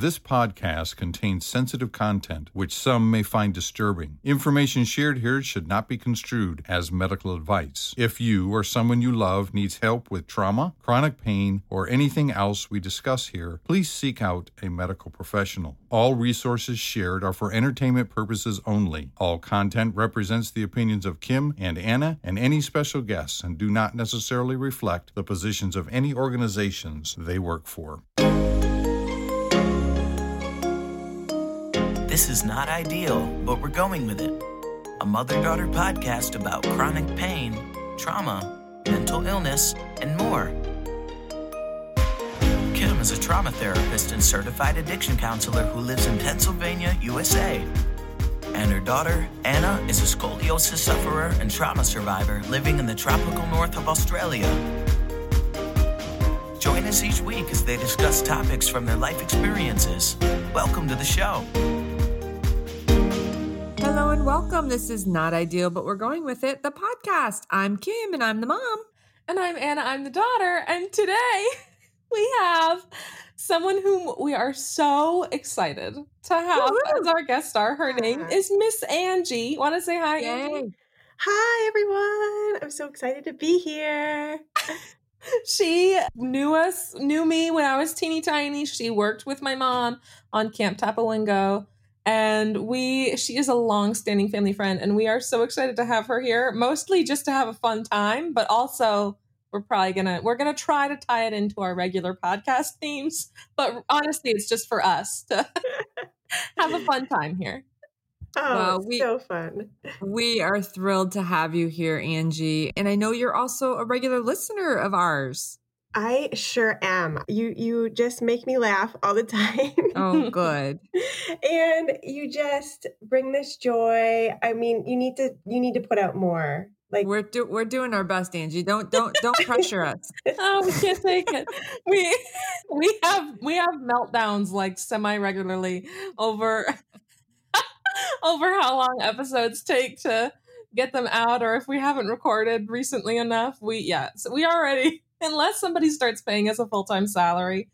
This podcast contains sensitive content which some may find disturbing. Information shared here should not be construed as medical advice. If you or someone you love needs help with trauma, chronic pain, or anything else we discuss here, please seek out a medical professional. All resources shared are for entertainment purposes only. All content represents the opinions of Kim and Anna and any special guests and do not necessarily reflect the positions of any organizations they work for. This is not ideal, but we're going with it. A mother daughter podcast about chronic pain, trauma, mental illness, and more. Kim is a trauma therapist and certified addiction counselor who lives in Pennsylvania, USA. And her daughter, Anna, is a scoliosis sufferer and trauma survivor living in the tropical north of Australia. Join us each week as they discuss topics from their life experiences. Welcome to the show. Hello and welcome. This is Not Ideal, but we're going with it. The podcast. I'm Kim and I'm the mom. And I'm Anna, I'm the daughter. And today we have someone whom we are so excited to have Woo-hoo. as our guest star. Her name is Miss Angie. Want to say hi, Angie? Hi, everyone. I'm so excited to be here. She knew us, knew me when I was teeny tiny. She worked with my mom on Camp Tapawingo. And we, she is a long-standing family friend, and we are so excited to have her here. Mostly just to have a fun time, but also we're probably gonna we're gonna try to tie it into our regular podcast themes. But honestly, it's just for us to have a fun time here. Oh, Well, we- so fun. We are thrilled to have you here, Angie. And I know you're also a regular listener of ours. I sure am. You you just make me laugh all the time. Oh, good. and you just bring this joy. I mean, you need to you need to put out more. Like We're do- we're doing our best, Angie. Don't don't don't pressure us. Oh, we can't take it. We we have we have meltdowns like semi regularly over over how long episodes take to get them out, or if we haven't recorded recently enough. We yeah, so we already unless somebody starts paying us a full time salary.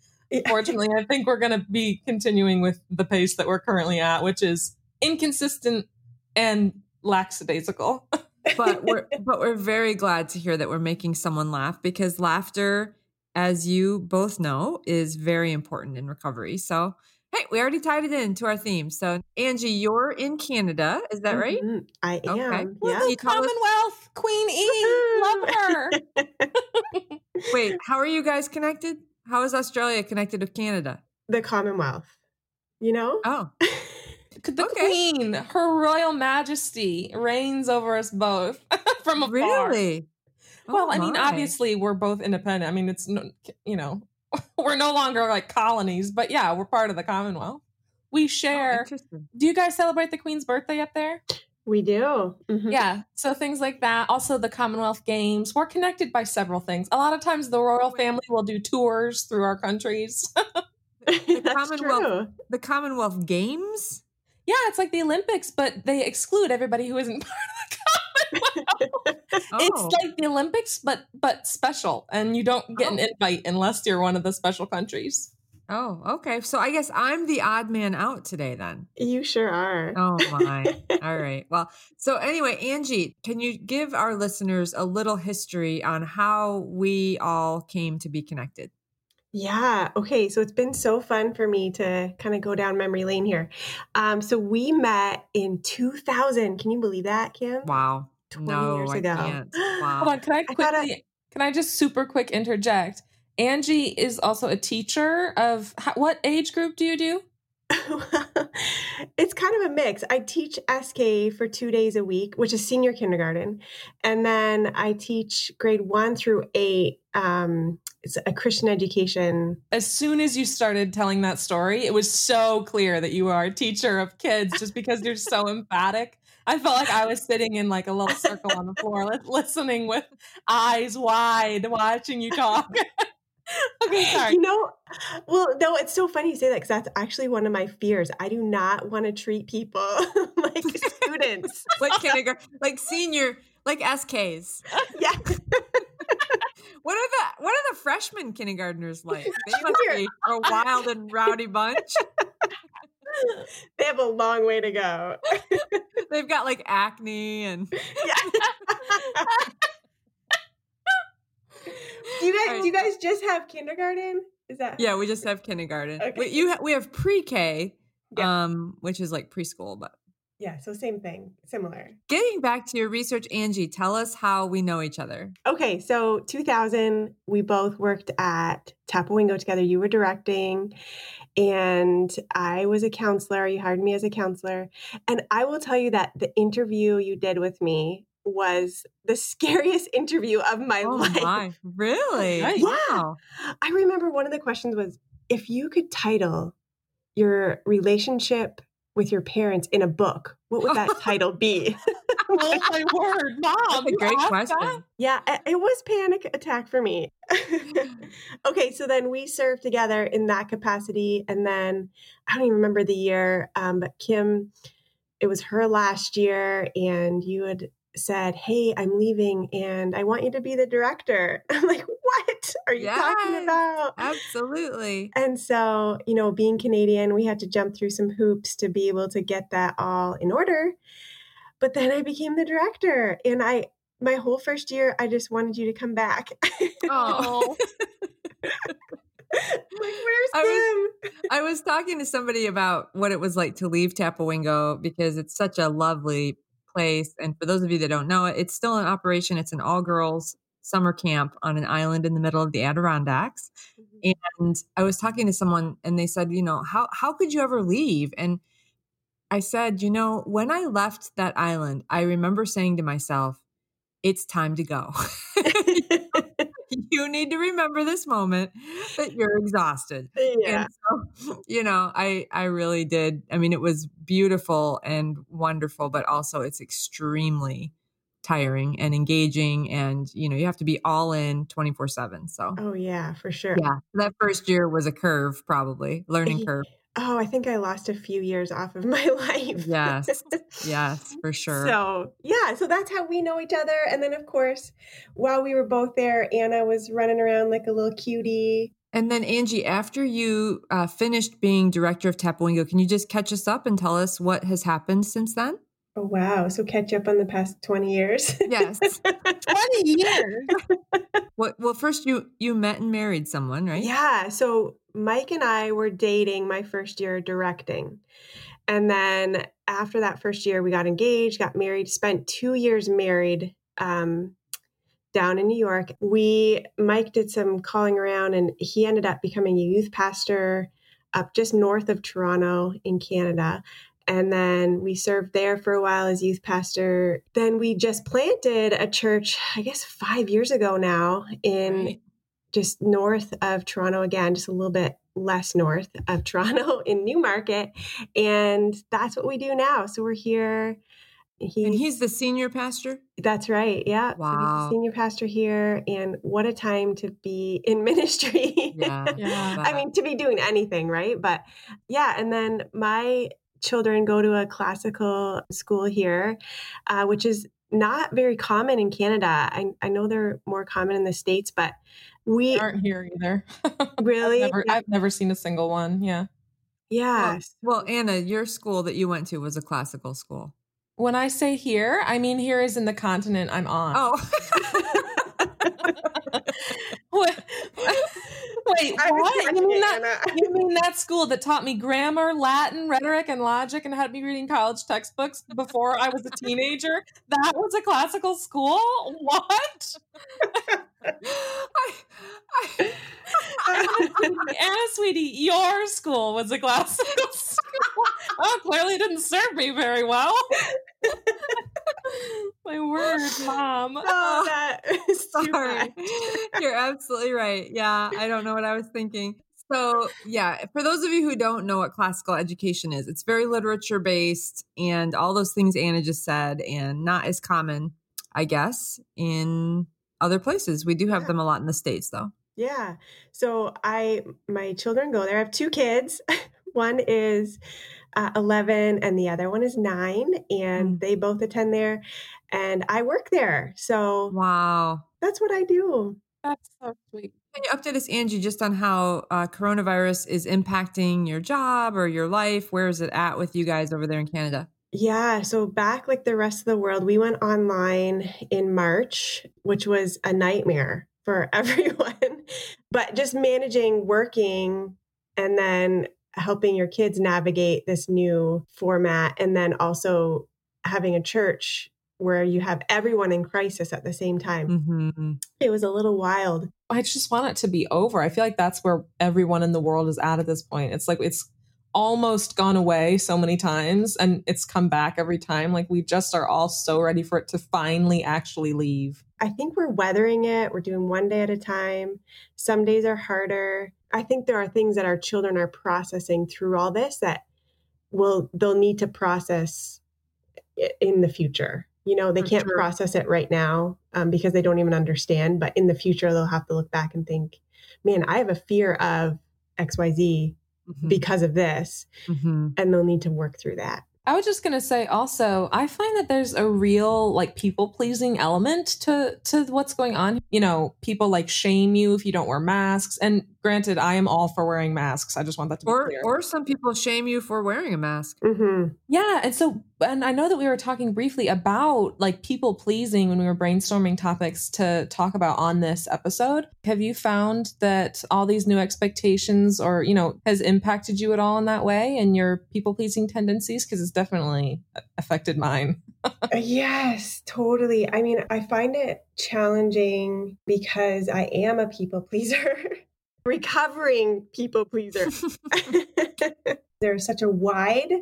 Fortunately, I think we're going to be continuing with the pace that we're currently at, which is inconsistent and lackadaisical. But we're but we're very glad to hear that we're making someone laugh because laughter, as you both know, is very important in recovery. So hey, we already tied it into our theme. So Angie, you're in Canada, is that right? Mhm, I am. Okay. Yeah. Can you tell us- Commonwealth Queen E, love her. Wait, how are you guys connected? How is Australia connected with Canada? the Commonwealth. You know? Oh, The Okay. Queen, Her Royal Majesty, reigns over us both from afar. really? Well, Oh, I mean, obviously, we're both independent. I mean, it's no, you know, we're no longer like colonies, but yeah, we're part of the Commonwealth. We Oh, share. interesting. Do you guys celebrate the Queen's birthday up there? We do. Mhm. Yeah. So things like that. Also, the Commonwealth Games. We're connected by several things. A lot of times, the royal family will do tours through our countries. The That's Commonwealth- true. The Commonwealth Games? yeah, it's like the Olympics, but they exclude everybody who isn't part of the Commonwealth. Oh, It's like the Olympics, but but special, and you don't get an Oh. invite unless you're one of the special countries. Oh, okay. So I guess I'm the odd man out today then. You sure are. Oh my. All right. Well, so anyway, Angie, can you give our listeners a little history on how we all came to be connected? Yeah. Okay. So it's been so fun for me to kind of go down memory lane here. Um, so we met in 2000. Can you believe that, Kim? Wow. 20 no, years I ago. can't. Wow. Hold on, can I I thought I- quickly? Can I just super quick interject? Angie is also a teacher of how, what age group do you do? it's kind of a mix. I teach SK for two days a week, which is senior kindergarten. And then I teach grade one through eight. Um, it's a Christian education. As soon as you started telling that story, it was so clear that you are a teacher of kids, just because you're so emphatic. I felt like I was sitting in like a little circle on the floor, listening with eyes wide, watching you talk. okay, sorry. You know, well, no, it's so funny you say that because that's actually one of my fears. I do not want to treat people like students. like kindergarten, like senior, like SKs. Yeah. What are the what are the freshman kindergartners like? They must be a wild and rowdy bunch. they have a long way to go. They've got like acne and do you guys do you guys just have kindergarten? Is that yeah, we just have kindergarten. Okay. We, you ha- we have pre-K, Yeah. um, which is like preschool. But yeah, so same thing, similar. getting back to your research, Angie, tell us how we know each other. Okay, so 2000, we both worked at Tapawingo together. You were directing, and I was a counselor. You hired me as a counselor. And I will tell you that the interview you did with me was the scariest interview of my oh life. my, really? Right. Wow. I remember one of the questions was if you could title your relationship with your parents in a book, what would that title be? oh my word, mom! That's a great question. that? Yeah, it it was panic attack for me. okay, so then we served together in that capacity, and then I don't even remember the year, um, but Kim, it was her last year, and you had said, "Hey, I'm leaving, and I want you to be the director." I'm like, "What are you talking about?" Absolutely. And so, you know, being Canadian, we had to jump through some hoops to be able to get that all in order. But then I became the director, and I my whole first year, I just wanted you to come back. Oh. like, where's I Kim? I was talking to somebody about what it was like to leave Tapawingo because it's such a lovely place. And for those of you that don't know it, it's still in operation. It's an all girls summer camp on an island in the middle of the Adirondacks. Mm-hmm. And I was talking to someone and they said, you know, how, how could you ever leave? And I said, you know, when I left that island, I remember saying to myself, it's time to go. you need to remember this moment that you're exhausted. yeah. And so, you know, I I really did. I mean, it was beautiful and wonderful, but also it's extremely tiring and engaging and you know, you have to be all in 24/7. So, Oh yeah, for sure. yeah, that first year was a curve probably, learning curve. Oh, I think I lost a few years off of my life. Yes. Yes, for sure. So, yeah, so that's how we know each other. And then, of course, while we were both there, Anna was running around like a little cutie. and then Angie, after you uh, finished being director of Tapawingo, can you just catch us up and tell us what has happened since then? Oh, wow. So, catch up on the past 20 years. Yes. 20 years. What well first you you met and married someone, right? Yeah. So Mike and I were dating my first year directing. And then after that first year, we got engaged, got married, spent two years married um, down in New York. We, Mike did some calling around and he ended up becoming a youth pastor up just north of Toronto in Canada. And then we served there for a while as youth pastor. Then we just planted a church, I guess five years ago now in Right. just north of Toronto again, just a little bit less north of Toronto in Newmarket. And that's what we do now. So we're here. He, And he's the senior pastor? that's right. Yeah. So he's Wow. the senior pastor here. And what a time to be in ministry. Yeah. Yeah. I mean, to be doing anything, right? But yeah. And then my children go to a classical school here, uh, which is not very common in Canada. I, I know they're more common in the States, but we They aren't here either. really, I've, never, I've never seen a single one. Yeah. yeah. Well, Anna, your school that you went to was a classical school. When I say here, I mean here is in the continent I'm on. Oh. Wait, what? You mean, that, you mean that school that taught me grammar, Latin, rhetoric, and logic and had me reading college textbooks before I was a teenager? That was a classical school? What? I, I, Anna, sweetie, your school was a classical school. Oh, clearly didn't serve me very well. My word, mom. Oh, ah, that is sorry. You're absolutely right. Yeah, I don't know what I was thinking. So, yeah, for those of you who don't know what classical education is, it's very literature based and all those things Anna just said, and not as common, I guess, in other places. We do have Yeah. them a lot in the States, though. Yeah. So I, my children go there. I have two kids. one is uh, 11 and the other one is nine, and Mm. they both attend there. And I work there. So Wow. that's what I do. That's so sweet. Can you update us, Angie, just on how uh, coronavirus is impacting your job or your life? Where is it at with you guys over there in Canada? Yeah, so back like the rest of the world, we went online in March, which was a nightmare for everyone. but just managing working and then helping your kids navigate this new format and then also having a church where you have everyone in crisis at the same time. Mm-hmm. It was a little wild. I just want it to be over. I feel like that's where everyone in the world is at at this point. It's like it's almost gone away so many times and it's come back every time. Like we just are all so ready for it to finally actually leave. I think we're weathering it. We're doing one day at a time. Some days are harder. I think there are things that our children are processing through all this that will they'll need to process in the future. You know, they can't sure. process it right now um, because they don't even understand. But in the future, they'll have to look back and think, "Man, I have a fear of X, Mhm. because of this," Mhm. and they'll need to work through that. I was just gonna say also, I find that there's a real like people pleasing element to to what's going on. You know, people like shame you if you don't wear masks. And granted, I am all for wearing masks. I just want that to be Or, clear. or some people shame you for wearing a mask. hmm Yeah, and so and I know that we were talking briefly about like people pleasing when we were brainstorming topics to talk about on this episode. Have you found that all these new expectations or, you know, has impacted you at all in that way and your people pleasing tendencies because it's definitely affected mine. Yes, totally. I mean, I find it challenging because I am a people pleaser, recovering people pleaser. There's such a wide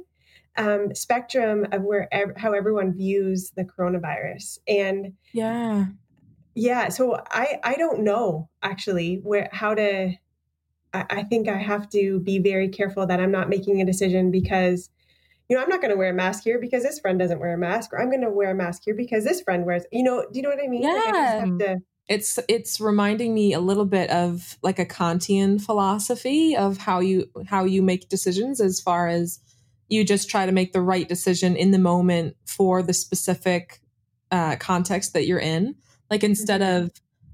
um, spectrum of where ev- how everyone views the coronavirus, and Yeah. yeah, so I I don't know actually where how to. I, I think I have to be very careful that I'm not making a decision because you know, I'm not going to wear a mask here because this friend doesn't wear a mask, or I'm going to wear a mask here because this friend wears. You know, do you know what I mean? Like, I just Yeah. have to- it's it's reminding me a little bit of like a kantian philosophy of how you how you make decisions as far as you just try to make the right decision in the moment for the specific uh, context that you're in like instead Mhm. of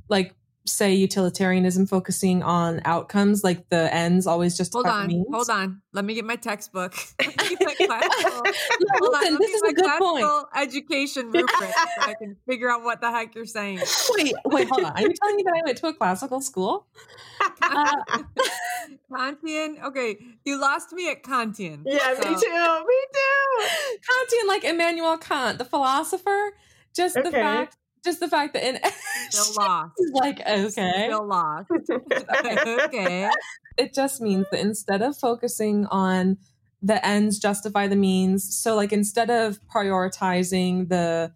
like say utilitarianism focusing on outcomes like the ends always just Hold on, hold on. Let me get my textbook. Get my classical, hold listen, this is a good point. education rubric so I can figure out what the heck you're saying. wait wait hold on are you telling me that i went to a classical school Uh, Kantian. Okay, you lost me at Kantian. yeah, me too. Me too. Kantian, like Immanuel Kant, the philosopher. Just the fact, just the fact that in Still lost. Like okay, Still lost. okay. it just means that instead of focusing on the ends justify the means, so like instead of prioritizing the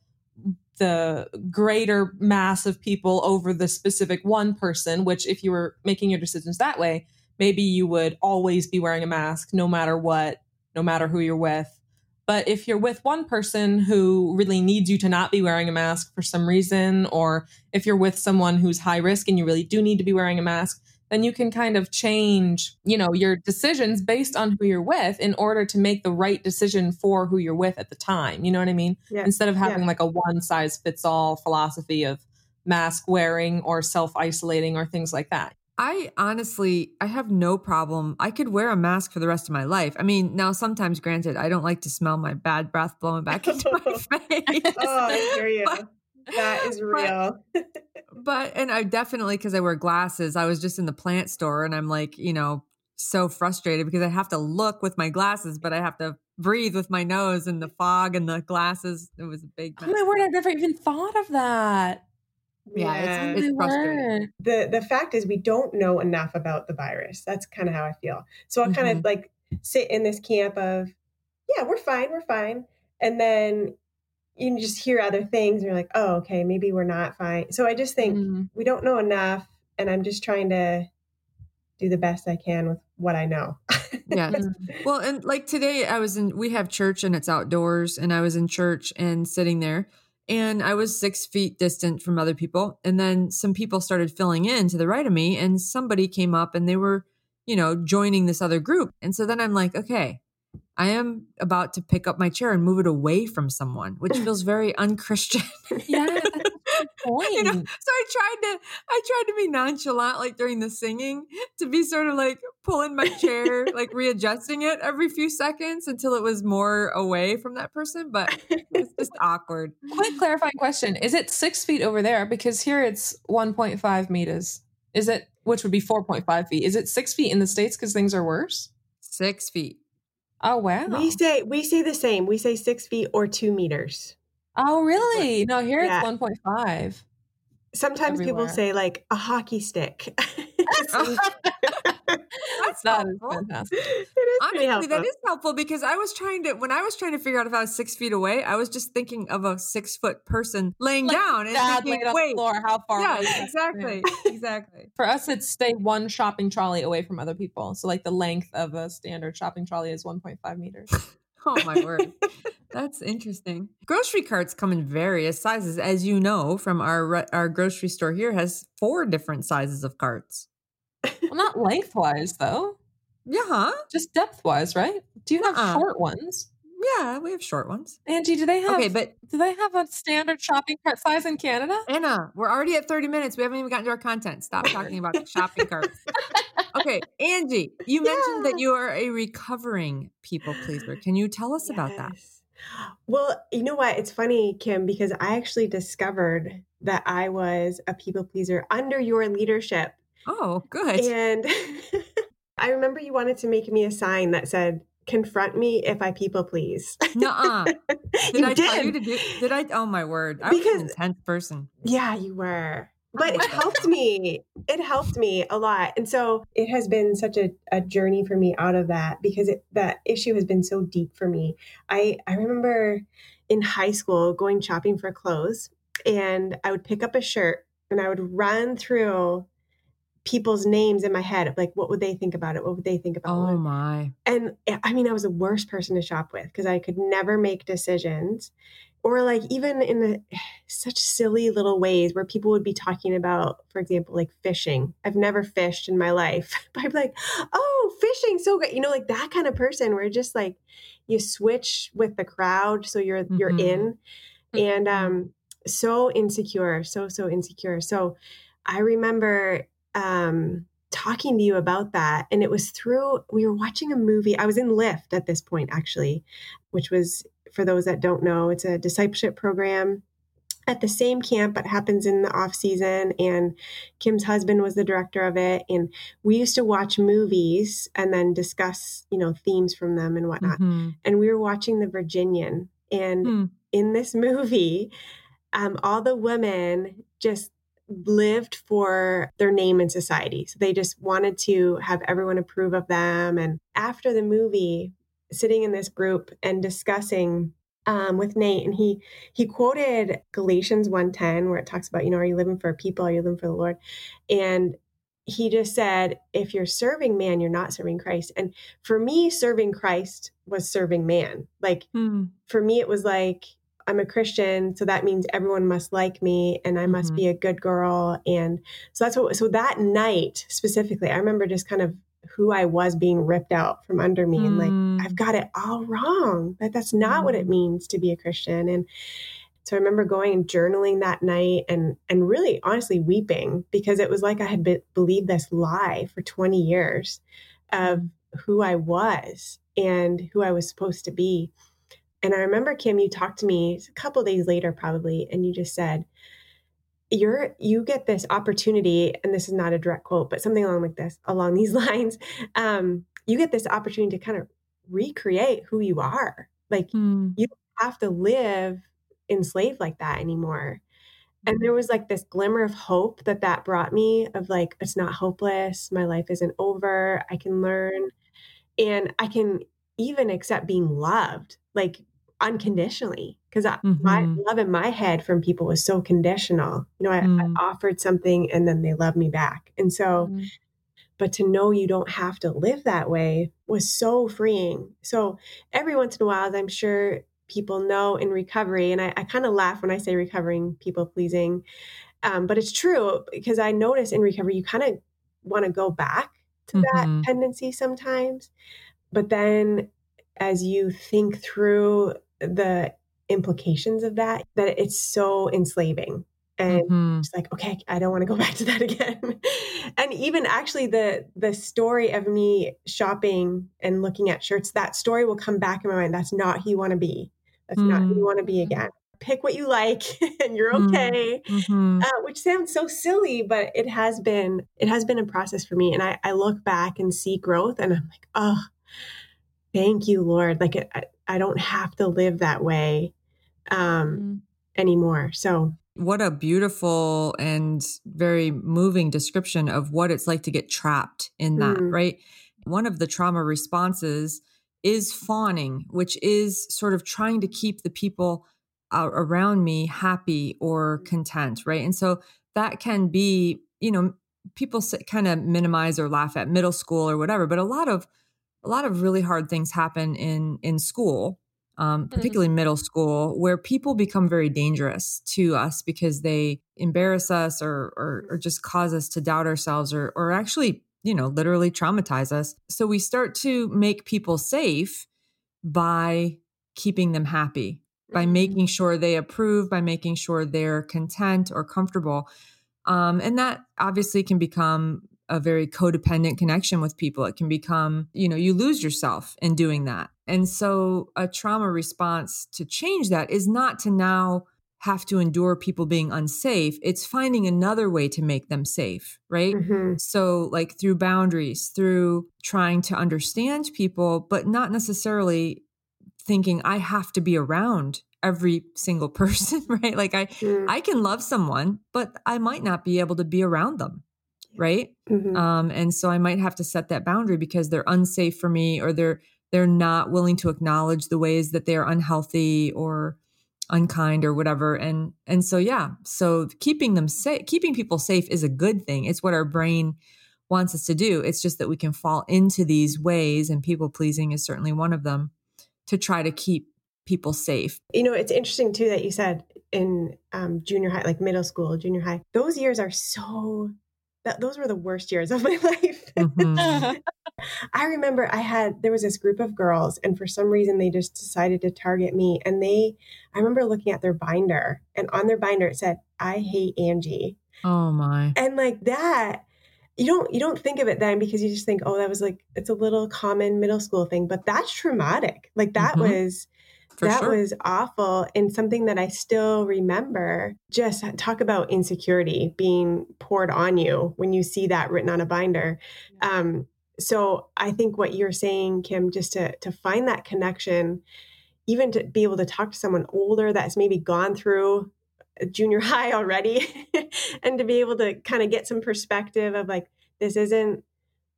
the greater mass of people over the specific one person, which if you were making your decisions that way, maybe you would always be wearing a mask no matter what, no matter who you're with. But if you're with one person who really needs you to not be wearing a mask for some reason, or if you're with someone who's high risk and you really do need to be wearing a mask, then you can kind of change, you know, your decisions based on who you're with in order to make the right decision for who you're with at the time. You know what I mean? Yeah. Instead of having Yeah. like a one size fits all philosophy of mask wearing or self isolating or things like that. I honestly, I have no problem. I could wear a mask for the rest of my life. I mean, now sometimes, granted, I don't like to smell my bad breath blowing back into my face. Oh, I hear you. But- That is real. but and I definitely because I wear glasses, I was just in the plant store and I'm like, you know, so frustrated because I have to look with my glasses, but I have to breathe with my nose and the fog and the glasses. It was a big Oh my word, I've never even thought of that. Yeah, it's- Oh it's frustrating. word. the the fact is we don't know enough about the virus. That's kind of how I feel. So I'll kind Mhm. of like sit in this camp of, yeah, we're fine, we're fine, and then you just hear other things, and you're like, oh, okay, maybe we're not fine. So I just think Mm. we don't know enough, and I'm just trying to do the best I can with what I know. Yeah. Mm. Well, and like today, I was in, we have church and it's outdoors, and I was in church and sitting there, and I was six feet distant from other people. And then some people started filling in to the right of me, and somebody came up and they were, you know, joining this other group. And so then I'm like, okay, I am about to pick up my chair and move it away from someone, which feels very unchristian. Yeah, point. You know, so I tried to I tried to be nonchalant like during the singing to be sort of like pulling my chair, like readjusting it every few seconds until it was more away from that person. But it's just awkward. Quick clarifying question: Is it six feet over there? Because here it's one point five meters. Is it which would be four point five feet? Is it six feet in the states because things are worse? Six feet. Oh wow. We say we say the same. We say six feet or two meters. Oh really? No, here Yeah. it's one point five. Sometimes people say like a hockey stick. That's That is helpful. fantastic. it is Honestly, helpful. that is helpful because I was trying to when I was trying to figure out if I was six feet away, I was just thinking of a six foot person laying Like down and thinking, on the wait, floor. How far? yeah, away is it? exactly, exactly. For us, it's stay one shopping trolley away from other people. So, like the length of a standard shopping trolley is 1.5 meters. Oh my word. That's interesting. Grocery carts come in various sizes, as you know from our our grocery store here has four different sizes of carts. Well, not lengthwise though, Yeah, just depthwise, right? Do you have Uh-uh. short ones? Yeah, we have short ones. Angie, do they have? Okay, but do they have a standard shopping cart size in Canada? Anna, we're already at 30 minutes. We haven't even gotten to our content. Stop talking about the shopping carts. Okay, Angie, you mentioned that you are a recovering people pleaser. Can you tell us about that? Well, you know what? It's funny, Kim, because I actually discovered that I was a people pleaser under your leadership. Oh, good. And I remember you wanted to make me a sign that said, confront me if I people please. Nuh-uh. Did you I did. tell you to do? Did I? Oh my word! I was an intense person. Yeah, you were. Oh but Oh it helped me. It helped me a lot. And so it has been such a, a journey for me out of that because it, that issue has been so deep for me. I, I remember in high school going shopping for clothes and I would pick up a shirt and I would run through people's names in my head like, what would they think about it? What would they think about Oh it? my! and eh, I mean, I was the worst person to shop with because I could never make decisions, or like even in the, such silly little ways where people would be talking about, for example, like fishing. I've never fished in my life, but I'm like, oh, fishing, so great, you know, like that kind of person where just like you switch with the crowd, so you're you're Mhm. in, and um, so insecure, so so insecure. So I remember um talking to you about that. And it was through we were watching a movie. I was in lyft at this point actually which was for those that don't know it's a discipleship program at the same camp but happens in the off season. And kim's husband was the director of it. And we used to watch movies and then discuss you know themes from them and whatnot. Mhm. and we were watching the virginian. And Hmm. in this movie um, all the women just lived for their name in society. So they just wanted to have everyone approve of them. And after the movie sitting in this group and discussing um, with nate and he he quoted galatians 1.10 where it talks about you know are you living for people? Are you living for the lord? And he just said if you're serving man you're not serving christ. And for me serving christ was serving man. Like Hmm. for me it was like i'm a christian so that means everyone must like me and i must Mhm. be a good girl and so that's what so that night specifically i remember just kind of who i was being ripped out from under me and Mm. like i've got it all wrong that that's not what it Mm. means to be a christian and so i remember going and journaling that night and and really honestly weeping because it was like i had be- believed this lie for 20 years of who i was and who i was supposed to be and I remember Kim, you talked to me a couple days later, probably, and you just said, "You're you get this opportunity, and this is not a direct quote, but something along like this, along these lines. Um, you get this opportunity to kind of recreate who you are. Like Hmm. you don't have to live enslaved like that anymore." And there was like this glimmer of hope that that brought me of like, it's not hopeless. My life isn't over. I can learn and I can even accept being loved like unconditionally because my Mhm. love in my head from people was so conditional. You know, I, Mm. I offered something and then they love me back. And so, Mhm. but to know you don't have to live that way was so freeing. So every once in a while, as I'm sure people know in recovery, and I, I kind of laugh when I say recovering people pleasing, um, but it's true because I notice in recovery, you kind of want to go back to Mhm. that tendency sometimes. But then as you think through the implications of that, that it's so enslaving. and Mhm. it's like okay i don't want to go back to that again and even actually the the story of me shopping and looking at shirts that story will come back in my mind that's not who you want to be that's not who Mm. you want to be again pick what you like and you're Mm. okay Mhm. uh, which sounds so silly but it has been it has been a process for me and i, I look back and see growth and i'm like oh thank you lord like it, I, don't have to live that way um Mm. anymore so What a beautiful and very moving description of what it's like to get trapped in that, Mm. right? One of the trauma responses is fawning, which is sort of trying to keep the people uh, around me happy or content, right? And so that can be, you know, people kind of minimize or laugh at middle school or whatever, but a lot of a lot of really hard things happen in in school um, particularly middle school, where people become very dangerous to us because they embarrass us or, or, or just cause us to doubt ourselves or, or actually, you know, literally traumatize us. So we start to make people safe by keeping them happy, by Mhm. making sure they approve, by making sure they're content or comfortable. Um, and that obviously can become a very codependent connection with people. It can become, you know, you lose yourself in doing that. And so a trauma response to change that is not to now have to endure people being unsafe. It's finding another way to make them safe, right? Mhm. So, like through boundaries, through trying to understand people, but not necessarily thinking I have to be around every single person, right? Like I Mm. I can love someone, but I might not be able to be around them, right? Mhm. Um, and so I might have to set that boundary because they're unsafe for me, or they're they're not willing to acknowledge the ways that they're unhealthy or unkind or whatever. And and so yeah, so keeping them safe, keeping people safe is a good thing. It's what our brain wants us to do. It's just that we can fall into these ways, and people pleasing is certainly one of them, to try to keep people safe. You know, it's interesting too that you said in um, junior high, like middle school, junior high, those years are so, that, those were the worst years of my life. Mhm. I remember I had, there was this group of girls, and for some reason they just decided to target me. And they, I remember looking at their binder, and on their binder it said, I hate Angie. Oh my. And like that, you don't you don't think of it then because you just think, oh, that was like it's a little common middle school thing, but that's traumatic. Like that Mhm. was For that sure. was awful and something that I still remember. Just talk about insecurity being poured on you when you see that written on a binder. Um, so I think what you're saying, Kim, just to to find that connection, even to be able to talk to someone older that's maybe gone through junior high already, and to be able to kind of get some perspective of like this isn't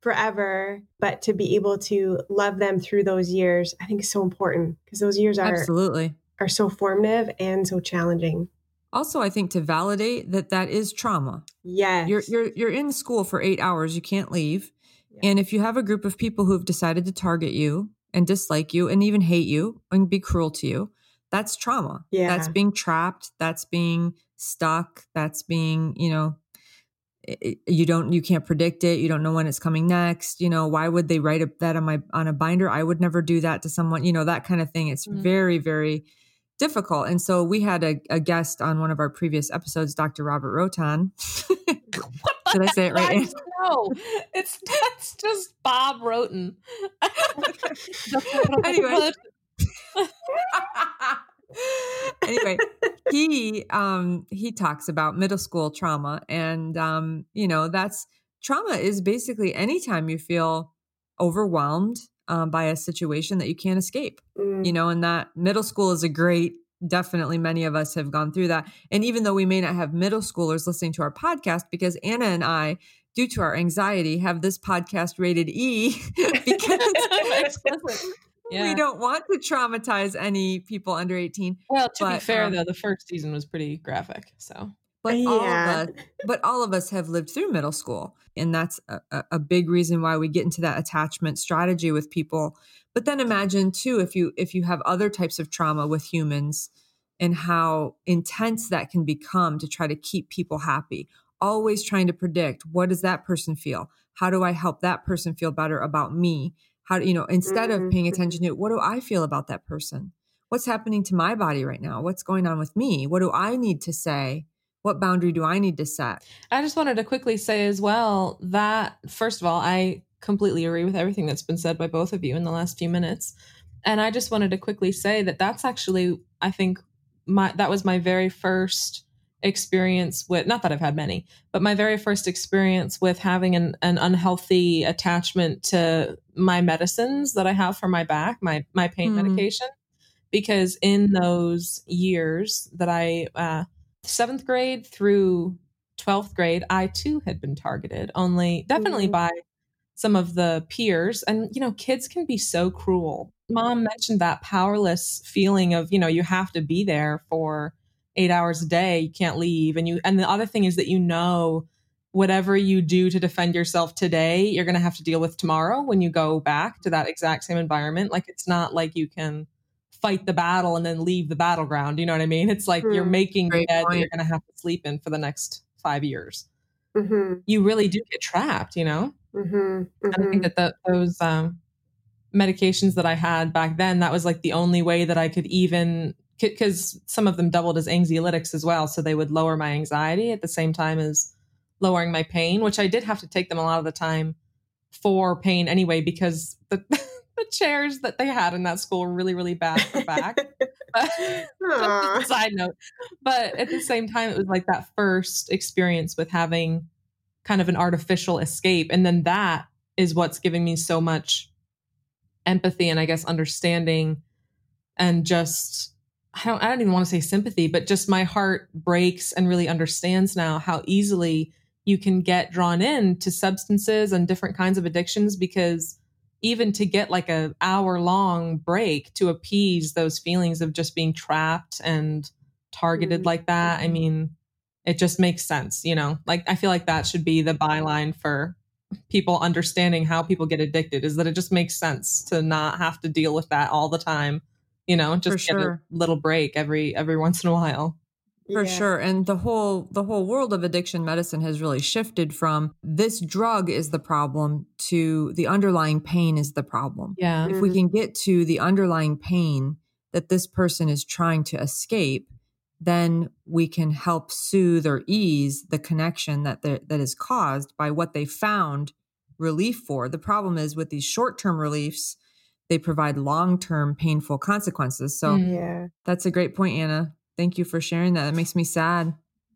forever, but to be able to love them through those years, I think is so important because those years are Absolutely. are so formative and so challenging. Also, I think to validate that that is trauma. Yes. You're you're you're in school for 8 hours, you can't leave. Yeah. And if you have a group of people who've decided to target you and dislike you and even hate you and be cruel to you, that's trauma. Yeah. That's being trapped, that's being stuck, that's being, you know, you don't you can't predict it. You don't know when it's coming next. You know why would they write a, that on my on a binder? I would never do that to someone you know that kind of thing. It's Mhm. very very difficult. And so we had a, a guest on one of our previous episodes dr robert rotan. Did i say it right? No, it's that's just Bob Roten. Anyway. anyway, he um he talks about middle school trauma and um you know that's trauma is basically anytime you feel overwhelmed um, by a situation that you can't escape Mm, you know and that middle school is a great definitely many of us have gone through that and even though we may not have middle schoolers listening to our podcast because anna and i due to our anxiety have this podcast rated e because. Yeah. we don't want to traumatize any people under 18 Well, to be fair, um, though, the first season was pretty graphic. So. But all of us but all of us have lived through middle school and that's a, a- a big reason why we get into that attachment strategy with people. But then imagine too if you if you have other types of trauma with humans and how intense that can become to try to keep people happy. Always trying to predict what does that person feel? How do i help that person feel better about me how do you know instead of Mhm, paying attention to what do i feel about that person? What's happening to my body right now? What's going on with me? What do i need to say? What boundary do I need to set? I just wanted to quickly say as well that, first of all, I completely agree with everything that's been said by both of you in the last few minutes. And I just wanted to quickly say that that's actually, I think, my that was my very first experience with not that I've had many, but my very first experience with having an, an unhealthy attachment to my medicines that I have for my back, my my pain Mm. medication. Because in those years that I uh, seventh grade through 12th grade, I too had been targeted, only definitely Mhm. by some of the peers. And, you know, kids can be so cruel. Mom mentioned that powerless feeling of, you know, you have to be there for eight hours a day, you can't leave. And you, and the other thing is that you know, whatever you do to defend yourself today, you're going to have to deal with tomorrow when you go back to that exact same environment. Like it's not like you can fight the battle and then leave the battleground. You know what I mean? It's like you're Hmm. making the Great bed that you're going to have to sleep in for the next five years. hmm You really do get trapped, you know? hmm And I think that the, those um, medications that I had back then, that was like the only way that I could even, because some of them doubled as anxiolytics as well. So they would lower my anxiety at the same time as lowering my pain, which I did have to take them a lot of the time for pain anyway, because the, the chairs that they had in that school were really, really bad for back. Side note. But at the same time, it was like that first experience with having kind of an artificial escape. And then that is what's giving me so much empathy and I guess understanding and just I don't I don't even want to say sympathy, but just my heart breaks and really understands now how easily you can get drawn in to substances and different kinds of addictions because even to get like a hour long break to appease those feelings of just being trapped and targeted Mhm. like that i Mhm. mean it just makes sense you know like i feel like that should be the byline for people understanding how people get addicted is that it just makes sense to not have to deal with that all the time you know just get sure. a little break every every once in a while. For Yeah. sure and the whole the whole world of addiction medicine has really shifted from this drug is the problem to the underlying pain is the problem. Yeah. If we mm-hmm. can get to the underlying pain that this person is trying to escape then we can help soothe or ease the connection that that is caused by what they found relief for. The problem is with these short-term reliefs they provide long-term painful consequences so Mm. Yeah. that's a great point anna thank you for sharing that it makes me sad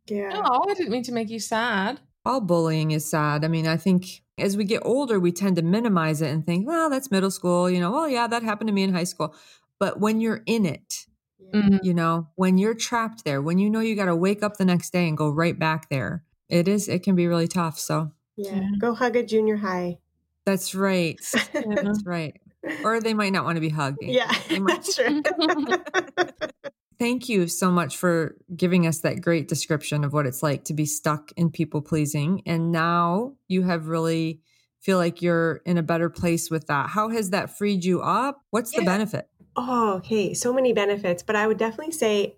Yeah. oh i didn't mean to make you sad all bullying is sad. I mean, I think as we get older, we tend to minimize it and think, well, that's middle school, you know, well, yeah, that happened to me in high school. But when you're in it, Mhm. you know, when you're trapped there, when you know you got to wake up the next day and go right back there, it is, it can be really tough. So Yeah. Yeah. Go hug a junior high. that's right. Yeah. That's right. Or they might not want to be hugged. yeah, that's true. Thank you so much for giving us that great description of what it's like to be stuck in people pleasing. And now you have really feel like you're in a better place with that. How has that freed you up? What's the benefit? oh, okay. So many benefits, but I would definitely say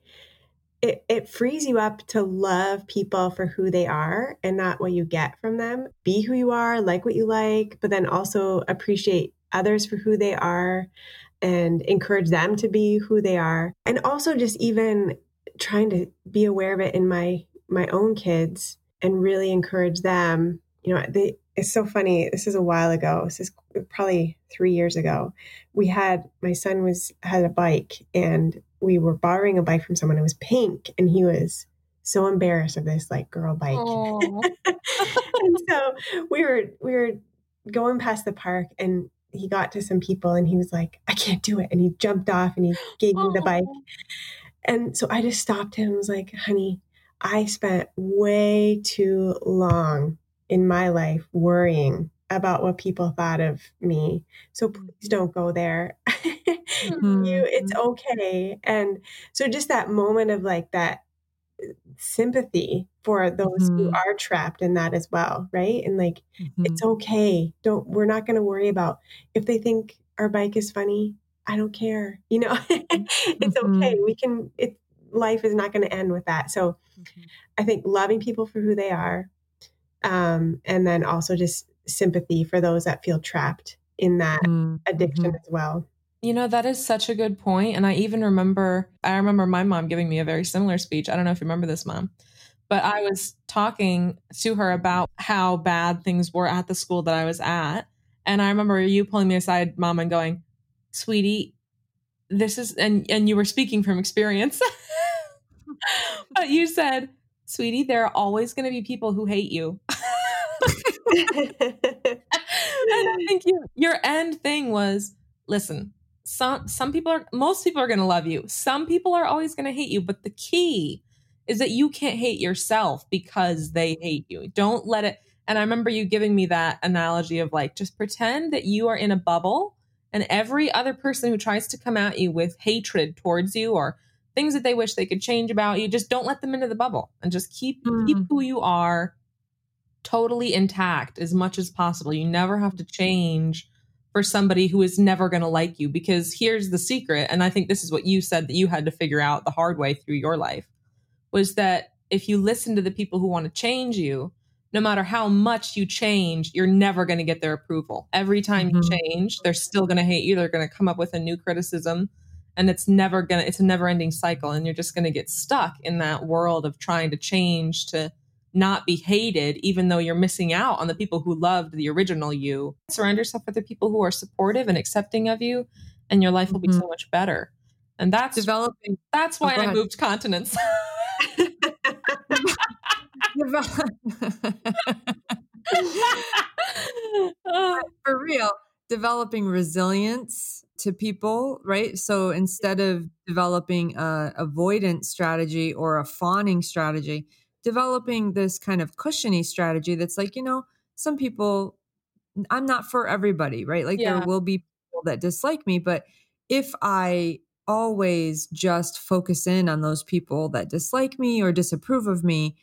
it, it frees you up to love people for who they are and not what you get from them. Be who you are, like what you like, but then also appreciate others for who they are and encourage them to be who they are. And also just even trying to be aware of it in my my own kids and really encourage them. You know, they it's so funny. This is a while ago. This is probably 3 years ago. We had my son was had a bike and we were borrowing a bike from someone. It was pink and he was so embarrassed of this like girl bike. And so we were we were going past the park and he got to some people and he was like, I can't do it. And he jumped off and he gave me the oh. bike. And so I just stopped him and was like, honey, I spent way too long in my life worrying about what people thought of me. So please mm-hmm. don't go there. you it's mm-hmm. okay. And so just that moment of like that sympathy for those who Mhm. are trapped in that as well, right? And like Mhm. it's okay. Don't we're not going to worry about if they think our bike is funny. I don't care. You know, it's okay. We can it life is not going to end with that. So I think loving people for who they are um and then also just sympathy for those that feel trapped in that Mhm. addiction as well. You know, that is such a good point. And I even remember, I remember my mom giving me a very similar speech. I don't know if you remember this, mom, but I was talking to her about how bad things were at the school that I was at. And I remember you pulling me aside, mom, and going, sweetie, this is, and, and you were speaking from experience. but you said, sweetie, there are always going to be people who hate you. and I think you, your end thing was listen, some some people are most people are going to love you. Some people are always going to hate you, but the key is that you can't hate yourself because they hate you. Don't let it and I remember you giving me that analogy of like just pretend that you are in a bubble and every other person who tries to come at you with hatred towards you or things that they wish they could change about you just don't let them into the bubble and just keep mm. keep who you are totally intact as much as possible. You never have to change for somebody who is never going to like you because here's the secret and I think this is what you said that you had to figure out the hard way through your life was that if you listen to the people who want to change you, no matter how much you change, you're never going to get their approval. Every time mm-hmm. you change, they're still going to hate you. They're going to come up with a new criticism and it's never going to it's a never ending cycle and you're just going to get stuck in that world of trying to change to not be hated, even though you're missing out on the people who loved the original you. Surround yourself with the people who are supportive and accepting of you, and your life will be mm-hmm. so much better. And that's developing. That's oh, why oh, I moved continents. For real, developing resilience to people, right? So instead of developing a avoidance strategy or a fawning strategy, developing this kind of cushiony strategy that's like, you know, some people, I'm not for everybody, right? Like yeah. there will be people that dislike me, but if I always just focus in on those people that dislike me or disapprove of me,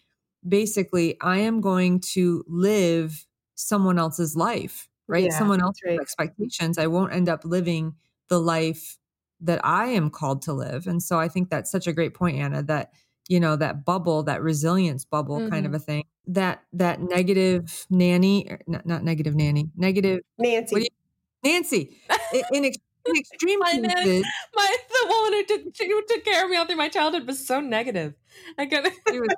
basically I am going to live someone else's life, right? Yeah, someone else's right. expectations. I won't end up living the life that I am called to live. And so I think that's such a great point, Anna, that you know that bubble that resilience bubble mm-hmm. kind of mm-hmm. a thing that that negative nanny er, not, not negative nanny negative nancy you, nancy in, in, extreme my, cases, my the woman who took, who took care of me all through my childhood was so negative i could she, was,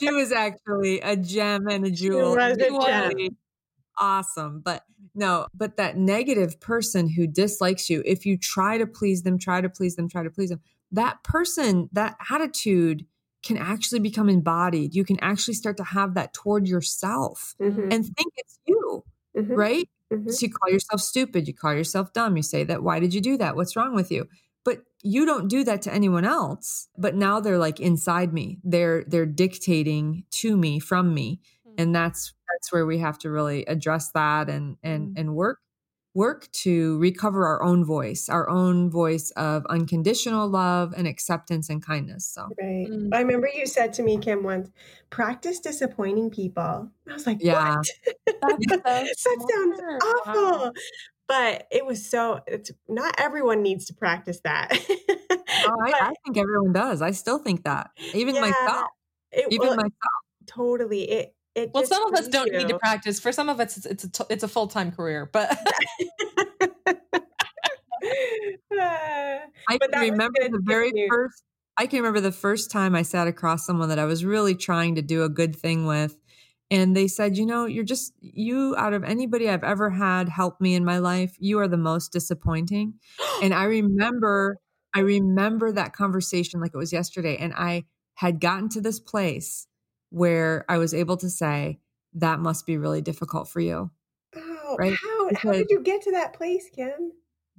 she was actually a gem and a jewel she was a gem. awesome but no but that negative person who dislikes you if you try to please them try to please them try to please them that person that attitude can actually become embodied. You can actually start to have that toward yourself mm-hmm. and think it's you, mm-hmm. right? Mm-hmm. So you call yourself stupid, you call yourself dumb, you say that, why did you do that? What's wrong with you? But you don't do that to anyone else. But now they're like inside me. They're they're dictating to me from me. Mm-hmm. And that's that's where we have to really address that and and mm-hmm. and work work to recover our own voice, our own voice of unconditional love and acceptance and kindness. So, right. Mm. I remember you said to me, Kim, once, practice disappointing people. I was like, yeah. what? that sounds awful. Wow. But it was so, it's not everyone needs to practice that. oh, I, I, think everyone does. I still think that. Even yeah, myself. It, even well, myself. Totally. It, it well, some of us don't you. need to practice. For some of us, it's it's a, it's a full time career. But I can remember the very first. I can remember the first time I sat across someone that I was really trying to do a good thing with, and they said, "You know, you're just you out of anybody I've ever had help me in my life, you are the most disappointing." and I remember, I remember that conversation like it was yesterday, and I had gotten to this place where I was able to say, that must be really difficult for you. Oh, right? How, how did you get to that place, Kim?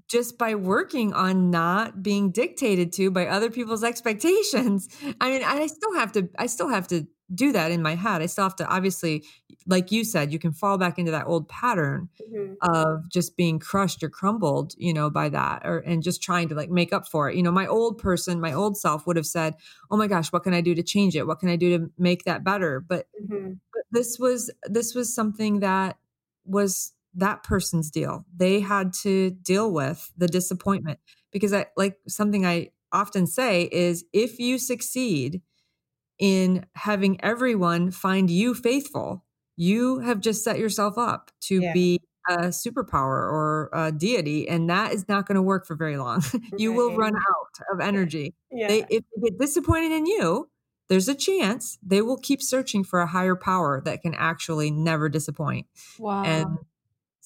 Just by working on not being dictated to by other people's expectations. I mean, I still have to, I still have to do that in my head. I still have to obviously, like you said, you can fall back into that old pattern mm-hmm. of just being crushed or crumbled, you know, by that or and just trying to like make up for it. You know, my old person, my old self would have said, "Oh my gosh, what can I do to change it? What can I do to make that better?" But, mm-hmm. but this was this was something that was that person's deal. They had to deal with the disappointment because I like something I often say is if you succeed in having everyone find you faithful. You have just set yourself up to yeah. be a superpower or a deity, and that is not going to work for very long. you right. will run out of energy. Yeah. They, if they get disappointed in you, there's a chance they will keep searching for a higher power that can actually never disappoint. Wow. And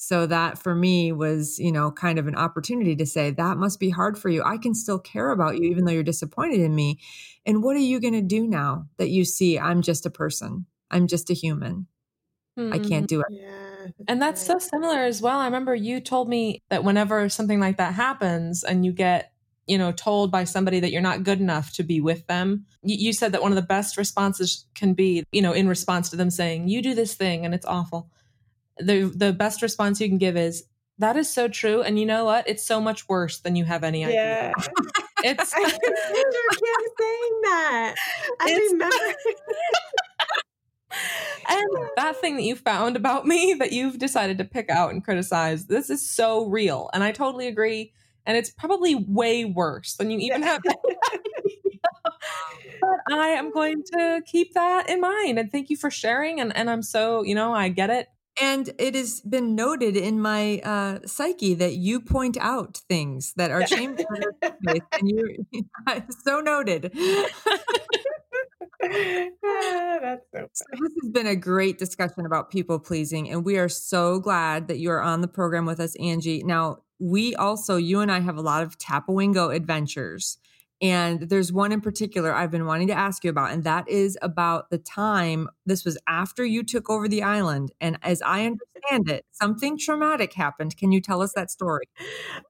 so that for me was, you know, kind of an opportunity to say, that must be hard for you. I can still care about you, even though you're disappointed in me. And what are you going to do now that you see I'm just a person? I'm just a human. I can't mm-hmm. do it. Yeah. And that's so similar as well. I remember you told me that whenever something like that happens and you get, you know, told by somebody that you're not good enough to be with them, you, you said that one of the best responses can be, you know, in response to them saying, you do this thing and it's awful. The, the best response you can give is, that is so true. And you know what? It's so much worse than you have any idea. Yeah. It's I remember Kim saying that. I remember. and that thing that you found about me that you've decided to pick out and criticize, this is so real. And I totally agree. And it's probably way worse than you even have. but I am going to keep that in mind. And thank you for sharing. And, and I'm so, you know, I get it. And it has been noted in my uh, psyche that you point out things that are shameful. and you so noted. Ah, That's so So this has been a great discussion about people pleasing, and we are so glad that you are on the program with us, Angie. Now, we also, you and I have a lot of Tapawingo adventures. And there's one in particular I've been wanting to ask you about, and that is about the time this was after you took over the island. And as I understand it, something traumatic happened. Can you tell us that story?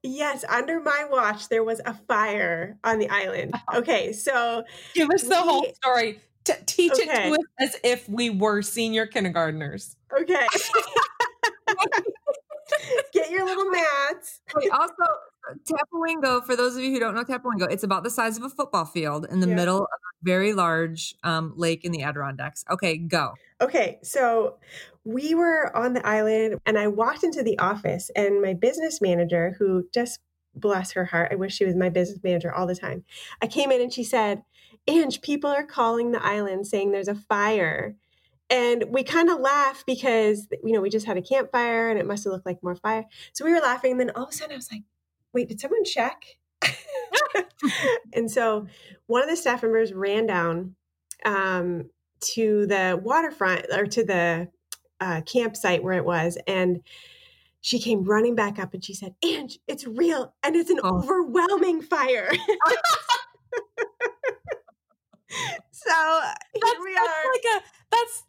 Yes, under my watch, there was a fire on the island. Okay, so Give us the whole story. T- teach it to us as if we were senior kindergartners. okay. Get your little mats. Wait, also, Tapawingo, for those of you who don't know Tapawingo, it's about the size of a football field in the Yeah. middle of a very large um, lake in the Adirondacks. Okay, go. Okay, so we were on the island and I walked into the office and my business manager, who just bless her heart, I wish she was my business manager all the time. I came in and she said, Ange, people are calling the island saying there's a fire. And we kind of laughed because, you know, we just had a campfire and it must have looked like more fire. So we were laughing. And then all of a sudden I was like, wait, did someone check? and so one of the staff members ran down um, to the waterfront or to the uh, campsite where it was. And she came running back up and she said, Ange, it's real and it's an Oh. overwhelming fire. so here That's, we that's are. like a that's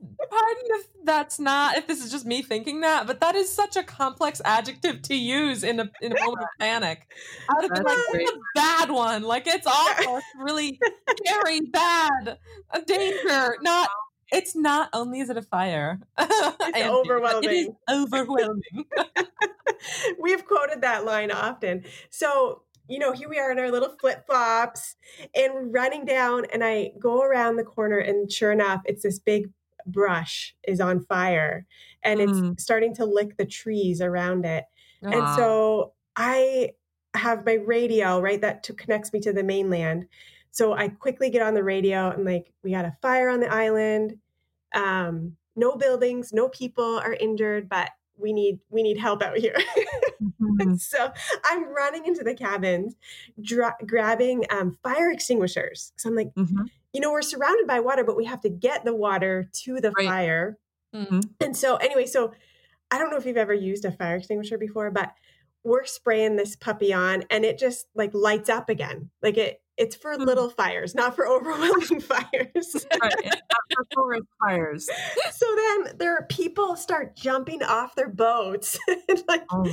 that's not if this is just me thinking that, but that is such a complex adjective to use in a in a moment of panic. I would have been like, great. A bad one. Like it's awful. It's really scary, bad, a danger. Not it's not only is it a fire. It's overwhelming. It is overwhelming. We've quoted that line often. So, you know, here we are in our little flip flops and running down, and I go around the corner, and sure enough, it's this big brush is on fire and Mm. it's starting to lick the trees around it. And so I have my radio, right, that to, connects me to the mainland. So I quickly get on the radio and like, we got a fire on the island. Um, no buildings, no people are injured, but we need we need help out here. Mhm. so I'm running into the cabins, dra- grabbing um, fire extinguishers. So I'm like, Mhm. You know, we're surrounded by water, but we have to get the water to the Right. fire. Mhm. And so, anyway, so I don't know if you've ever used a fire extinguisher before, but we're spraying this puppy on and it just like lights up again. Like it, it's for Mhm. little fires, not for overwhelming fires. Right, not for forest fires. so then there are people start jumping off their boats and like Oh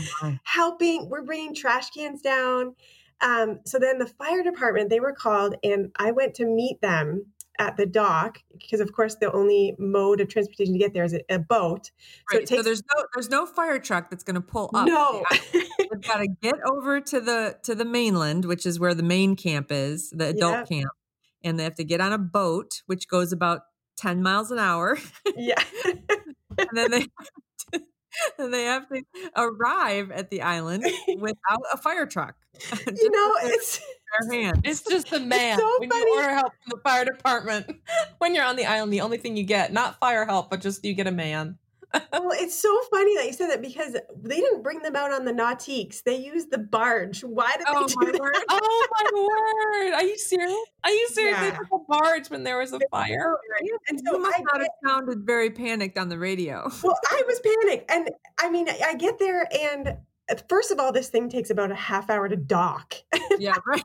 helping. We're bringing trash cans down. Um, so then the fire department, they were called and I went to meet them at the dock because of course the only mode of transportation to get there is a, a boat. So Right. So, takes there's no there's no fire truck that's going to pull up. no. They've got to get over to the to the mainland, which is where the main camp is, the adult Yep. camp, and they have to get on a boat, which goes about ten miles an hour, yeah. and then they and they have to arrive at the island without a fire truck. You know, it's their hands. It's just the man. so when funny. you order help from the fire department, when you're on the island, the only thing you get, not fire help, but just you get a man. Well, it's so funny that you said that because they didn't bring them out on the Nautiques. They used the barge. Why did Oh they my do that? word! Oh my word! Are you serious? Are you serious? They took a barge when there was a fire. And you so must I not get- have sounded very panicked on the radio. well, I was panicked. And I mean, I I get there and first of all, this thing takes about a half hour to dock. yeah, right.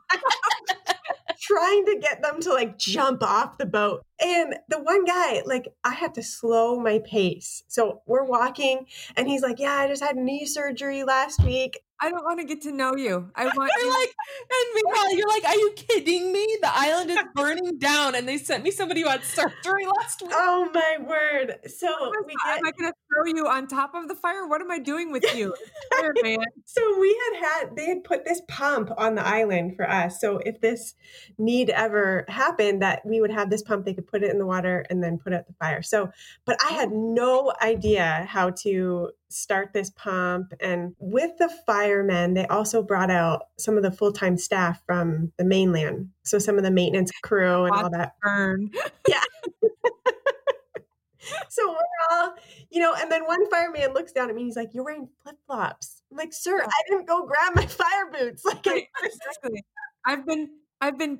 trying to get them to like jump off the boat. And the one guy, like, I have to slow my pace. So we're walking, and he's like, Yeah, I just had knee surgery last week. I don't want to get to know you. I want You're you. like, and Michal, you're like, are you kidding me? The island is burning down, and they sent me somebody who had surgery last week. Oh my word. So oh we am get I going to throw you on top of the fire? What am I doing with you? Fire, man. so we had had they had put this pump on the island for us. So if this need ever happened, that we would have this pump, they could put it in the water and then put out the fire. So, but I had oh. no idea how to start this pump. And with the firemen, they also brought out some of the full time staff from the mainland. So some of the maintenance crew and all that. Burn. Yeah. so we're all, you know, and then one fireman looks down at me. He's like, "You're wearing flip flops." I'm like, "Sir, I didn't go grab my fire boots." Like, Right, exactly. I've been I've been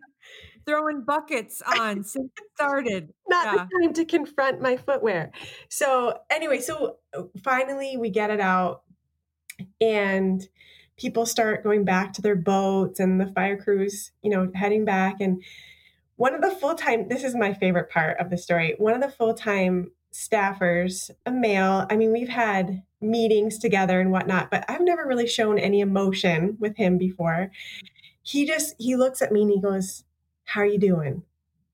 throwing buckets on since it started. not Yeah. the time to confront my footwear. So anyway, so uh, finally we get it out, and people start going back to their boats, and the fire crews, you know, heading back. And one of the full time, this is my favorite part of the story. One of the full time staffers, a male. I mean, we've had meetings together and whatnot, but I've never really shown any emotion with him before. He just he looks at me and he goes, "How are you doing?"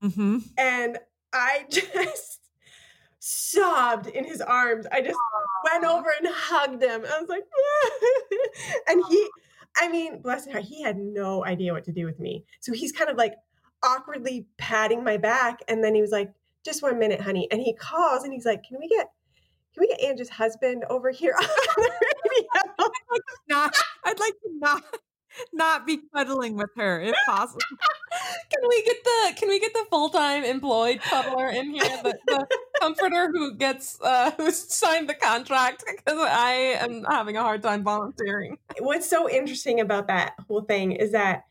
hmm and I just sobbed in his arms. I just went over and hugged him. I was like, and he, I mean, bless his heart, he had no idea what to do with me. So he's kind of like awkwardly patting my back, and then he was like, "Just one minute, honey." And he calls and he's like, "Can we get?" Can we get Angie's husband over here on the radio? I'd like to Not I'd like to not not be cuddling with her if possible. Can we get the Can we get the full time employed cuddler in here? The, the comforter who gets uh, who signed the contract because I am having a hard time volunteering. what's so interesting about that whole thing is that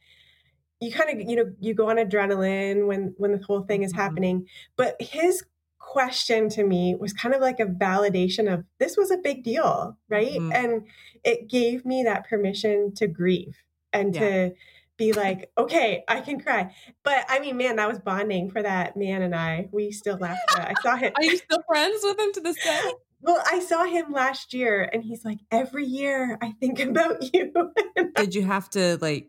you kind of you know you go on adrenaline when when the whole thing is Mhm. happening but his question to me was kind of like a validation of this was a big deal right Mhm. and it gave me that permission to grieve and Yeah. to be like okay i can cry but i mean man that was bonding for that man and i we still laugh i saw him Are you still friends with him to this day? well i saw him last year and he's like every year i think about you Did you have to like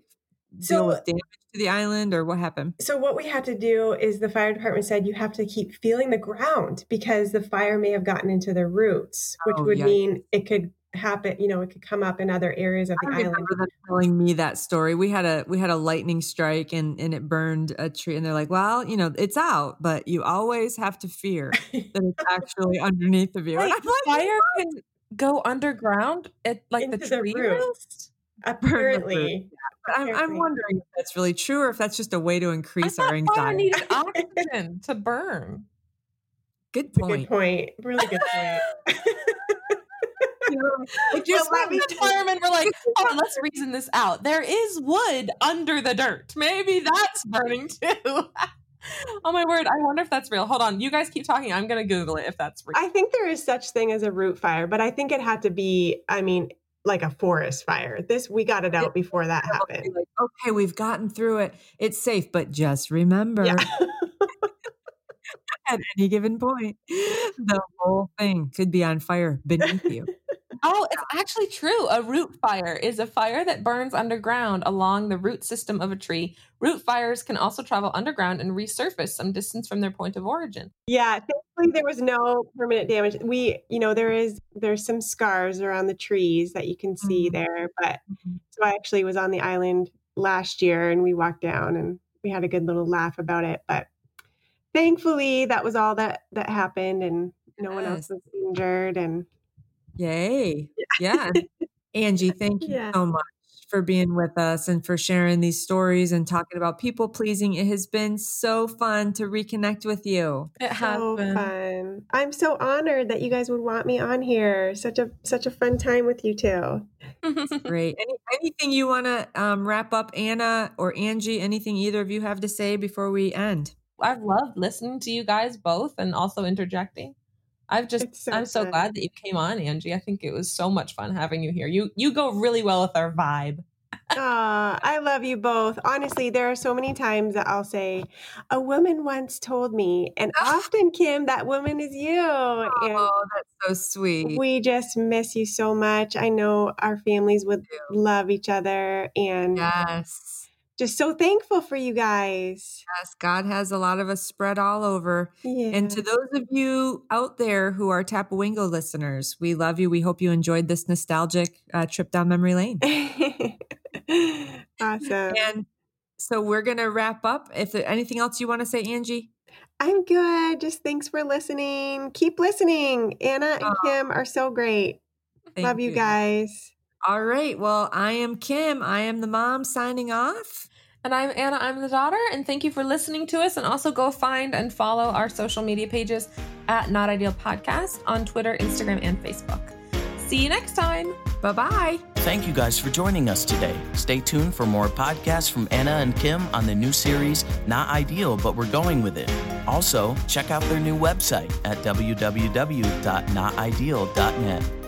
So- deal with damage to the island or what happened? So what we had to do is the fire department said you have to keep feeling the ground because the fire may have gotten into the roots, which Oh, would yikes. mean it could happen, you know, it could come up in other areas of I the island. telling me that story. We had a we had a lightning strike and and it burned a tree and they're like, well, you know, it's out, but you always have to fear that it's actually underneath of you. Like, fire can go underground at like the the tree roots. roots? Apparently. I'm, I'm wondering if that's really true or if that's just a way to increase our anxiety. needed oxygen to burn. Good point. Good point. Really good point. Like Well, let me the firemen were like, oh, let's reason this out. There is wood under the dirt. Maybe that's burning too." oh my word! I wonder if that's real. Hold on, you guys keep talking. I'm gonna Google it if that's real. I think there is such thing as a root fire, but I think it had to be, I mean, like a forest fire. This we got it out before that happened. like, okay, we've gotten through it. It's safe, but just remember Yeah. at any given point, the whole thing could be on fire beneath you. Oh, it's actually true. A root fire is a fire that burns underground along the root system of a tree. Root fires can also travel underground and resurface some distance from their point of origin. Yeah, thankfully there was no permanent damage. We, you know, there is there's some scars around the trees that you can see Mhm. there, but Mhm. so I actually was on the island last year and we walked down and we had a good little laugh about it, but thankfully that was all that that happened and no one else was injured and Yay. Yeah. Angie, thank you Yeah. so much for being with us and for sharing these stories and talking about people pleasing. It has been so fun to reconnect with you. It has so been. fun. I'm so honored that you guys would want me on here. Such a such a fun time with you too. Great. Any, anything you want to um, wrap up, Anna or Angie? Anything either of you have to say before we end? I've loved listening to you guys both and also interjecting. I've just so I'm so fun. glad that you came on, Angie. I think it was so much fun having you here. You you go really well with our vibe. Aw, I love you both. Honestly, there are so many times that I'll say, "A woman once told me," and often, Kim, that woman is you. And Oh, that's so sweet. we just miss you so much. I know our families would love each other, and yes. Just so thankful for you guys. Yes. God has a lot of us spread all over. Yeah. And to those of you out there who are Tapawingo listeners, we love you. We hope you enjoyed this nostalgic uh, trip down memory lane. awesome. And so we're going to wrap up. If there anything else you want to say, Angie? I'm good. Just thanks for listening. Keep listening. Anna and Aw. Kim are so great. Thank Love you guys. All right. Well, I am Kim. I am the mom signing off. And I'm Anna, I'm the daughter, and thank you for listening to us. And also go find and follow our social media pages at Not Ideal Podcast on Twitter, Instagram, and Facebook. See you next time. Bye bye. Thank you guys for joining us today. Stay tuned for more podcasts from Anna and Kim on the new series, Not Ideal, but We're Going With It. Also, check out their new website at www.notideal.net.